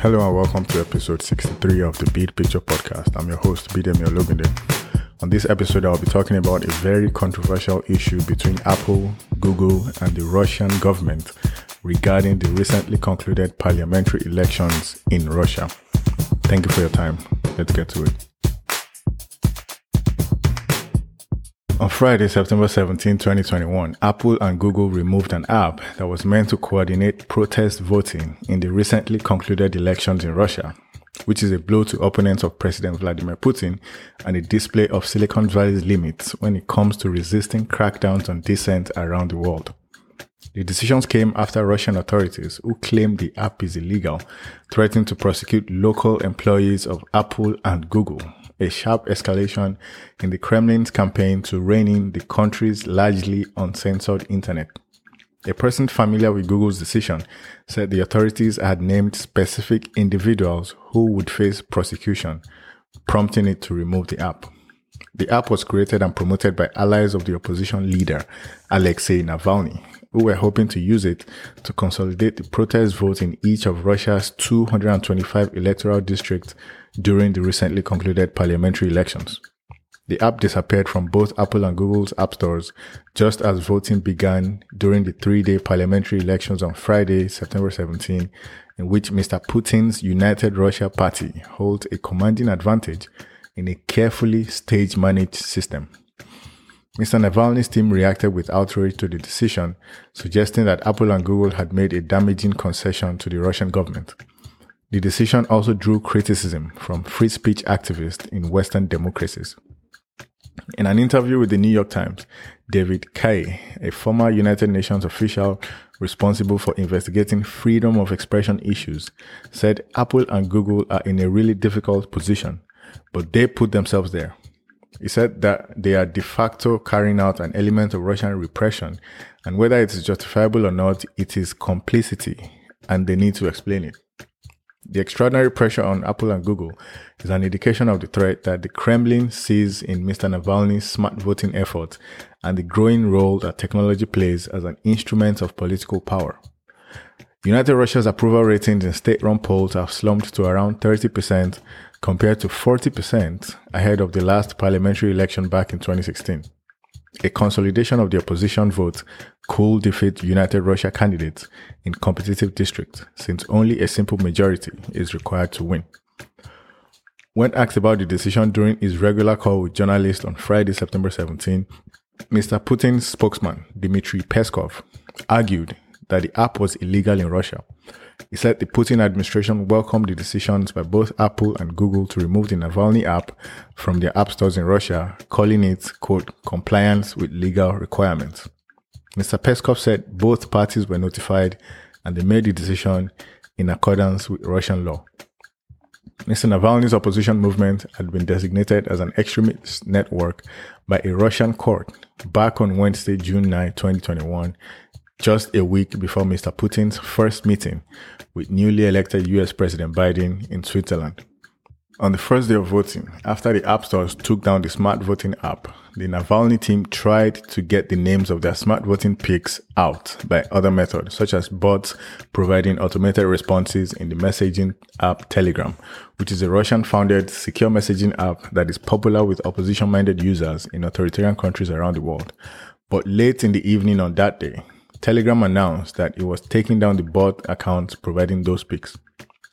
Hello and welcome to episode 63 of the Bid Picture Podcast. I'm your host, Bidemi Ologunde. On this episode, I'll be talking about a very controversial issue between Apple, Google, and the Russian government regarding the recently concluded parliamentary elections in Russia. Thank you for your time. Let's get to it. On Friday, September 17, 2021, Apple and Google removed an app that was meant to coordinate protest voting in the recently concluded elections in Russia, which is a blow to opponents of President Vladimir Putin and a display of Silicon Valley's limits when it comes to resisting crackdowns on dissent around the world. The decisions came after Russian authorities, who claim the app is illegal, threatened to prosecute local employees of Apple and Google a sharp escalation in the Kremlin's campaign to rein in the country's largely uncensored internet. A person familiar with Google's decision said the authorities had named specific individuals who would face prosecution, prompting it to remove the app. The app was created and promoted by allies of the opposition leader, Alexei Navalny, who were hoping to use it to consolidate the protest vote in each of Russia's 225 electoral districts during the recently concluded parliamentary elections. The app disappeared from both Apple and Google's app stores just as voting began during the three day parliamentary elections on Friday, September 17, in which Mr. Putin's United Russia Party holds a commanding advantage in a carefully stage managed system. Mr. Navalny's team reacted with outrage to the decision, suggesting that Apple and Google had made a damaging concession to the Russian government. The decision also drew criticism from free speech activists in Western democracies. In an interview with the New York Times, David Kaye, a former United Nations official responsible for investigating freedom of expression issues, said Apple and Google are in a really difficult position, but they put themselves there. He said that they are de facto carrying out an element of Russian repression, and whether it is justifiable or not, it is complicity, and they need to explain it. The extraordinary pressure on Apple and Google is an indication of the threat that the Kremlin sees in Mr. Navalny's smart voting efforts and the growing role that technology plays as an instrument of political power. United Russia's approval ratings in state-run polls have slumped to around 30% compared to 40% ahead of the last parliamentary election back in 2016. A consolidation of the opposition vote could defeat United Russia candidates in competitive districts since only a simple majority is required to win. When asked about the decision during his regular call with journalists on Friday, September 17, Mr. Putin's spokesman, Dmitry Peskov, argued that the app was illegal in Russia he said the Putin administration welcomed the decisions by both Apple and Google to remove the Navalny app from their app stores in Russia, calling it, quote, compliance with legal requirements. Mr. Peskov said both parties were notified and they made the decision in accordance with Russian law. Mr. Navalny's opposition movement had been designated as an extremist network by a Russian court back on Wednesday, June 9, 2021, just a week before Mr. Putin's first meeting with newly elected US President Biden in Switzerland. On the first day of voting, after the app stores took down the smart voting app, the Navalny team tried to get the names of their smart voting picks out by other methods, such as bots providing automated responses in the messaging app Telegram, which is a Russian founded secure messaging app that is popular with opposition minded users in authoritarian countries around the world. But late in the evening on that day, Telegram announced that it was taking down the bot accounts providing those picks.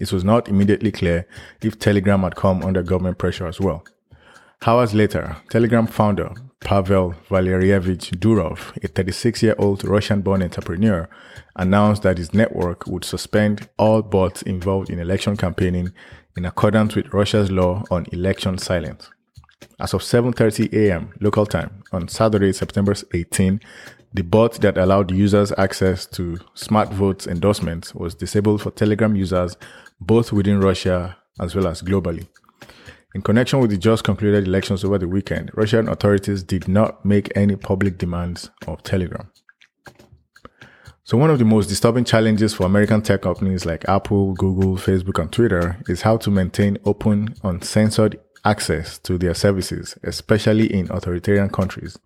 It was not immediately clear if Telegram had come under government pressure as well. Hours later, Telegram founder Pavel Valerievich Durov, a 36 year old Russian born entrepreneur, announced that his network would suspend all bots involved in election campaigning in accordance with Russia's law on election silence. As of 7:30 a.m. local time on Saturday, September 18, the bot that allowed users access to smart votes endorsements was disabled for Telegram users both within Russia as well as globally. In connection with the just concluded elections over the weekend, Russian authorities did not make any public demands of Telegram. So, one of the most disturbing challenges for American tech companies like Apple, Google, Facebook, and Twitter is how to maintain open, uncensored access to their services, especially in authoritarian countries.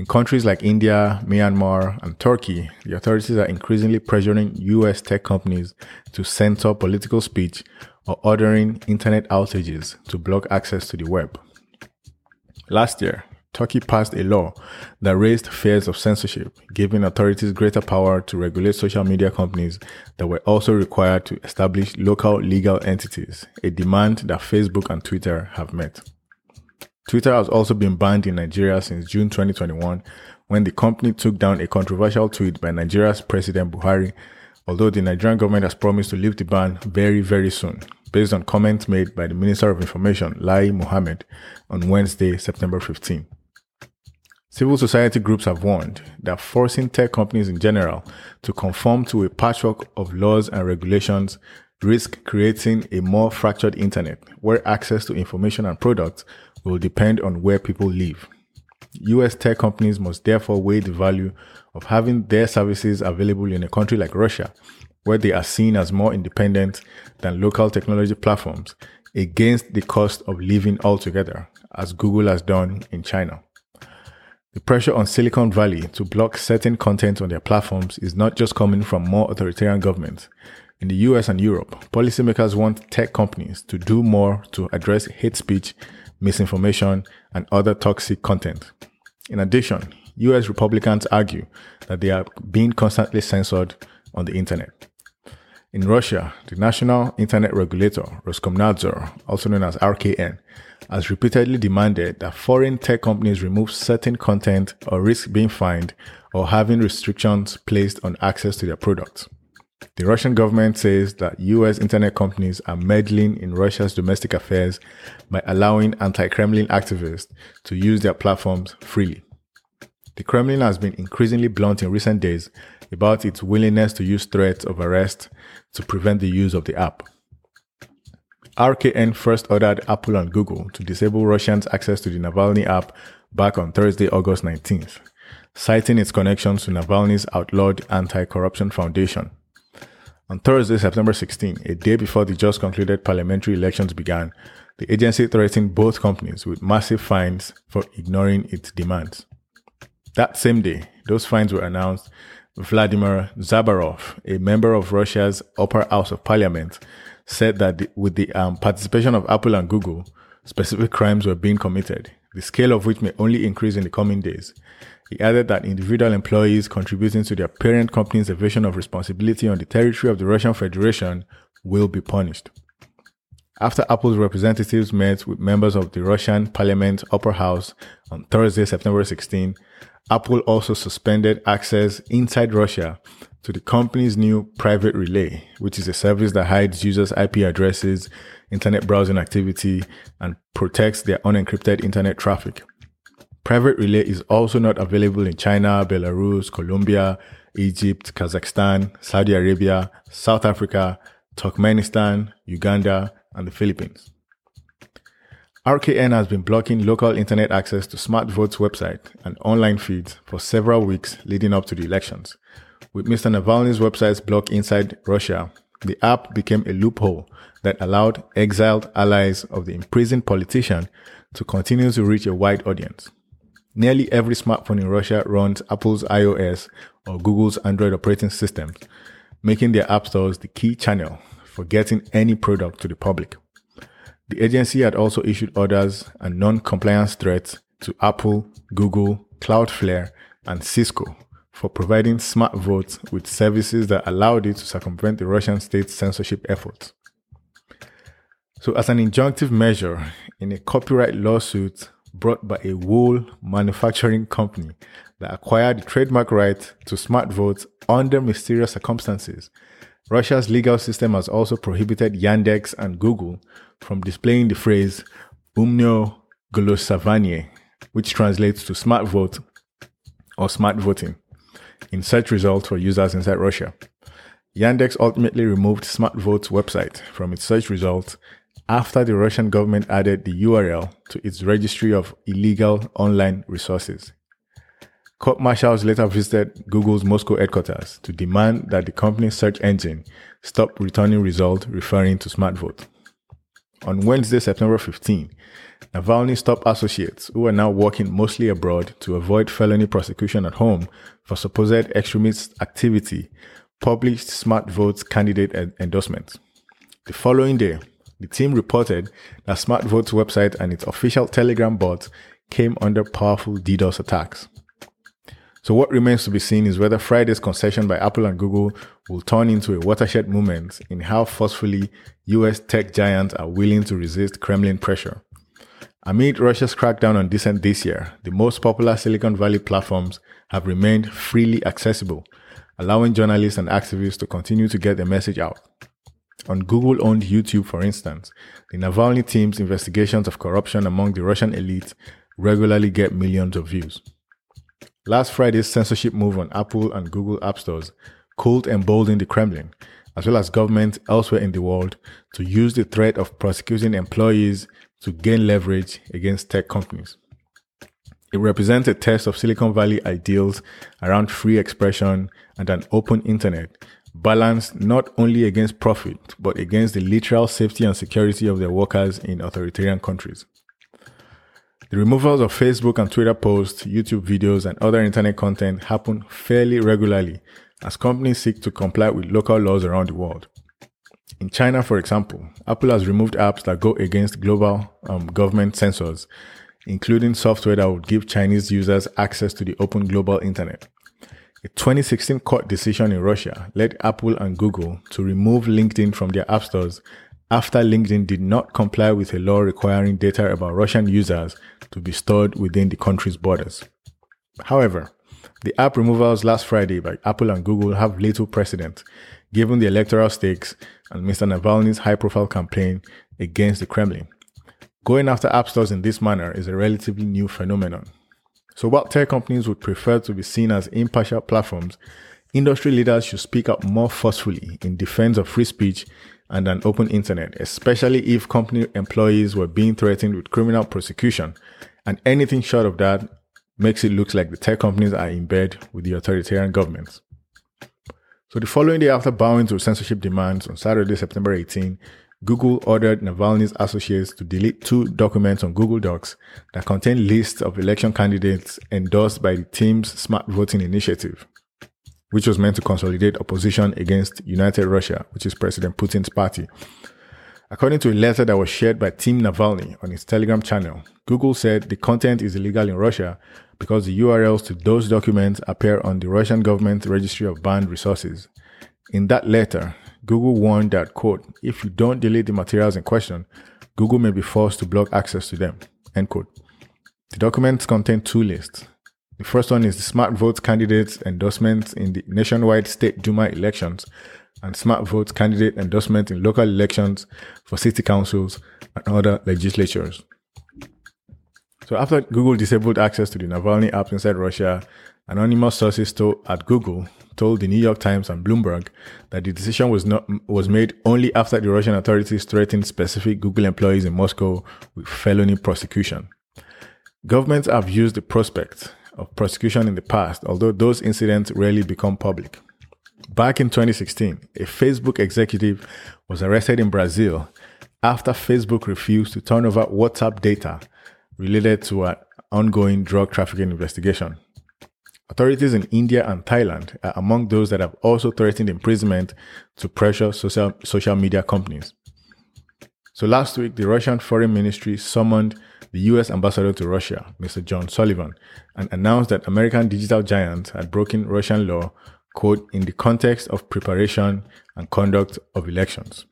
In countries like India, Myanmar, and Turkey, the authorities are increasingly pressuring US tech companies to censor political speech or ordering internet outages to block access to the web. Last year, Turkey passed a law that raised fears of censorship, giving authorities greater power to regulate social media companies that were also required to establish local legal entities, a demand that Facebook and Twitter have met. Twitter has also been banned in Nigeria since June 2021 when the company took down a controversial tweet by Nigeria's President Buhari, although the Nigerian government has promised to lift the ban very, very soon, based on comments made by the Minister of Information, Lai Mohammed, on Wednesday, September 15. Civil society groups have warned that forcing tech companies in general to conform to a patchwork of laws and regulations risk creating a more fractured internet where access to information and products will depend on where people live. US tech companies must therefore weigh the value of having their services available in a country like Russia, where they are seen as more independent than local technology platforms, against the cost of living altogether, as Google has done in China. The pressure on Silicon Valley to block certain content on their platforms is not just coming from more authoritarian governments. In the US and Europe, policymakers want tech companies to do more to address hate speech, misinformation, and other toxic content. In addition, US Republicans argue that they are being constantly censored on the internet. In Russia, the national internet regulator, Roskomnadzor, also known as RKN, has repeatedly demanded that foreign tech companies remove certain content or risk being fined or having restrictions placed on access to their products. The Russian government says that US internet companies are meddling in Russia's domestic affairs by allowing anti Kremlin activists to use their platforms freely. The Kremlin has been increasingly blunt in recent days about its willingness to use threats of arrest to prevent the use of the app. RKN first ordered Apple and Google to disable Russians' access to the Navalny app back on Thursday, August 19th, citing its connections to Navalny's outlawed anti corruption foundation. On Thursday, September 16, a day before the just concluded parliamentary elections began, the agency threatened both companies with massive fines for ignoring its demands. That same day, those fines were announced Vladimir Dzhabarov, a member of Russia's upper house of parliament, said that the, with the um, participation of Apple and Google, specific crimes were being committed, the scale of which may only increase in the coming days. He added that individual employees contributing to their parent company's evasion of responsibility on the territory of the Russian Federation will be punished. After Apple's representatives met with members of the Russian parliament upper house on Thursday, September 16, Apple also suspended access inside Russia to the company's new private relay, which is a service that hides users' IP addresses, internet browsing activity, and protects their unencrypted internet traffic. Private relay is also not available in China, Belarus, Colombia, Egypt, Kazakhstan, Saudi Arabia, South Africa, Turkmenistan, Uganda, and the Philippines. RKN has been blocking local internet access to SmartVote's website and online feeds for several weeks leading up to the elections. With Mr. Navalny's website's block inside Russia, the app became a loophole that allowed exiled allies of the imprisoned politician to continue to reach a wide audience. Nearly every smartphone in Russia runs Apple's iOS or Google's Android operating systems, making their app stores the key channel for getting any product to the public. The agency had also issued orders and non-compliance threats to Apple, Google, Cloudflare, and Cisco for providing smart votes with services that allowed it to circumvent the Russian state's censorship efforts. So, as an injunctive measure in a copyright lawsuit brought by a wool manufacturing company that acquired the trademark right to smart votes under mysterious circumstances, Russia's legal system has also prohibited Yandex and Google from displaying the phrase umno голосование, which translates to smart vote or smart voting, in search results for users inside Russia. Yandex ultimately removed SmartVote's website from its search results after the Russian government added the URL to its registry of illegal online resources. Court marshals later visited Google's Moscow headquarters to demand that the company's search engine stop returning results referring to SmartVote. On Wednesday, September 15, Navalny's top associates, who are now working mostly abroad to avoid felony prosecution at home for supposed extremist activity, published Smart Vote's candidate endorsement. The following day, the team reported that SmartVote's website and its official Telegram bot came under powerful DDoS attacks. So what remains to be seen is whether Friday's concession by Apple and Google will turn into a watershed moment in how forcefully US tech giants are willing to resist Kremlin pressure. Amid Russia's crackdown on dissent this year, the most popular Silicon Valley platforms have remained freely accessible, allowing journalists and activists to continue to get their message out. On Google owned YouTube, for instance, the Navalny team's investigations of corruption among the Russian elite regularly get millions of views. Last Friday's censorship move on Apple and Google app stores could embolden the Kremlin, as well as governments elsewhere in the world, to use the threat of prosecuting employees to gain leverage against tech companies. It represents a test of Silicon Valley ideals around free expression and an open internet, balanced not only against profit, but against the literal safety and security of their workers in authoritarian countries. The removals of Facebook and Twitter posts, YouTube videos, and other internet content happen fairly regularly as companies seek to comply with local laws around the world. In China, for example, Apple has removed apps that go against global um, government censors, including software that would give Chinese users access to the open global internet. A 2016 court decision in Russia led Apple and Google to remove LinkedIn from their app stores after LinkedIn did not comply with a law requiring data about Russian users to be stored within the country's borders. However, the app removals last Friday by Apple and Google have little precedent, given the electoral stakes and Mr. Navalny's high profile campaign against the Kremlin. Going after app stores in this manner is a relatively new phenomenon. So while tech companies would prefer to be seen as impartial platforms, industry leaders should speak up more forcefully in defense of free speech and an open internet, especially if company employees were being threatened with criminal prosecution. And anything short of that makes it look like the tech companies are in bed with the authoritarian governments. So the following day after bowing to censorship demands on Saturday, September 18, Google ordered Navalny's associates to delete two documents on Google Docs that contain lists of election candidates endorsed by the team's smart voting initiative, which was meant to consolidate opposition against United Russia, which is President Putin's party. According to a letter that was shared by Team Navalny on its Telegram channel, Google said the content is illegal in Russia because the URLs to those documents appear on the Russian government registry of banned resources. In that letter, Google warned that, quote, if you don't delete the materials in question, Google may be forced to block access to them, end quote. The documents contain two lists. The first one is the Smart Votes candidates' endorsements in the nationwide state Duma elections and Smart Votes candidate endorsement in local elections for city councils and other legislatures. So after Google disabled access to the Navalny app inside Russia, anonymous sources told, at Google told the New York Times and Bloomberg that the decision was not was made only after the Russian authorities threatened specific Google employees in Moscow with felony prosecution. Governments have used the prospect of prosecution in the past, although those incidents rarely become public. Back in 2016, a Facebook executive was arrested in Brazil after Facebook refused to turn over WhatsApp data related to an ongoing drug trafficking investigation. Authorities in India and Thailand are among those that have also threatened imprisonment to pressure social, social media companies. So last week, the Russian Foreign Ministry summoned the US ambassador to Russia, Mr. John Sullivan, and announced that American digital giants had broken Russian law quote, in the context of preparation and conduct of elections.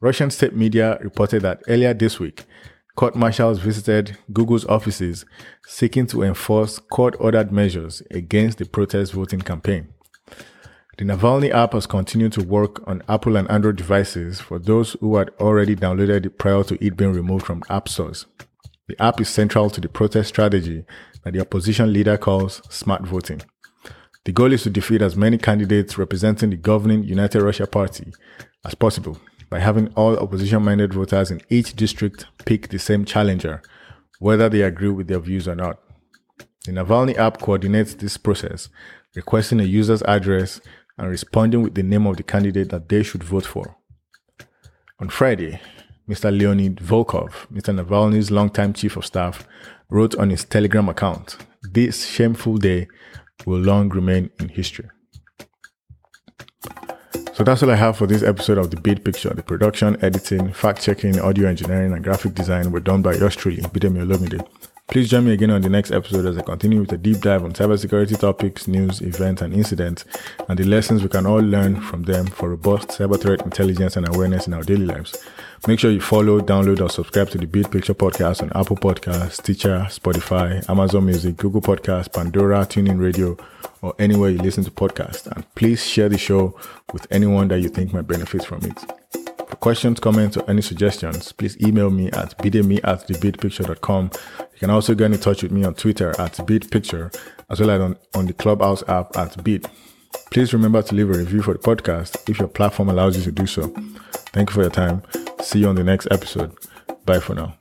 Russian state media reported that earlier this week, court marshals visited Google's offices seeking to enforce court ordered measures against the protest voting campaign. The Navalny app has continued to work on Apple and Android devices for those who had already downloaded it prior to it being removed from app stores. The app is central to the protest strategy that the opposition leader calls smart voting. The goal is to defeat as many candidates representing the governing United Russia Party as possible by having all opposition minded voters in each district pick the same challenger, whether they agree with their views or not. The Navalny app coordinates this process, requesting a user's address and responding with the name of the candidate that they should vote for. On Friday, Mr. Leonid Volkov, Mr. Navalny's longtime chief of staff, wrote on his Telegram account, This shameful day will long remain in history. So that's all I have for this episode of The Bid Picture. The production, editing, fact checking, audio engineering, and graphic design were done by yours truly, Bidemi Ologunde. Please join me again on the next episode as I continue with a deep dive on cybersecurity topics, news, events, and incidents, and the lessons we can all learn from them for robust cyber threat intelligence and awareness in our daily lives. Make sure you follow, download, or subscribe to the Bid Picture podcast on Apple Podcasts, Stitcher, Spotify, Amazon Music, Google Podcasts, Pandora, TuneIn Radio, or anywhere you listen to podcasts. And please share the show with anyone that you think might benefit from it. Questions, comments, or any suggestions, please email me at bidemi at thebidpicture.com. You can also get in touch with me on Twitter at bidpicture, as well as on, on the Clubhouse app at bid. Please remember to leave a review for the podcast if your platform allows you to do so. Thank you for your time. See you on the next episode. Bye for now.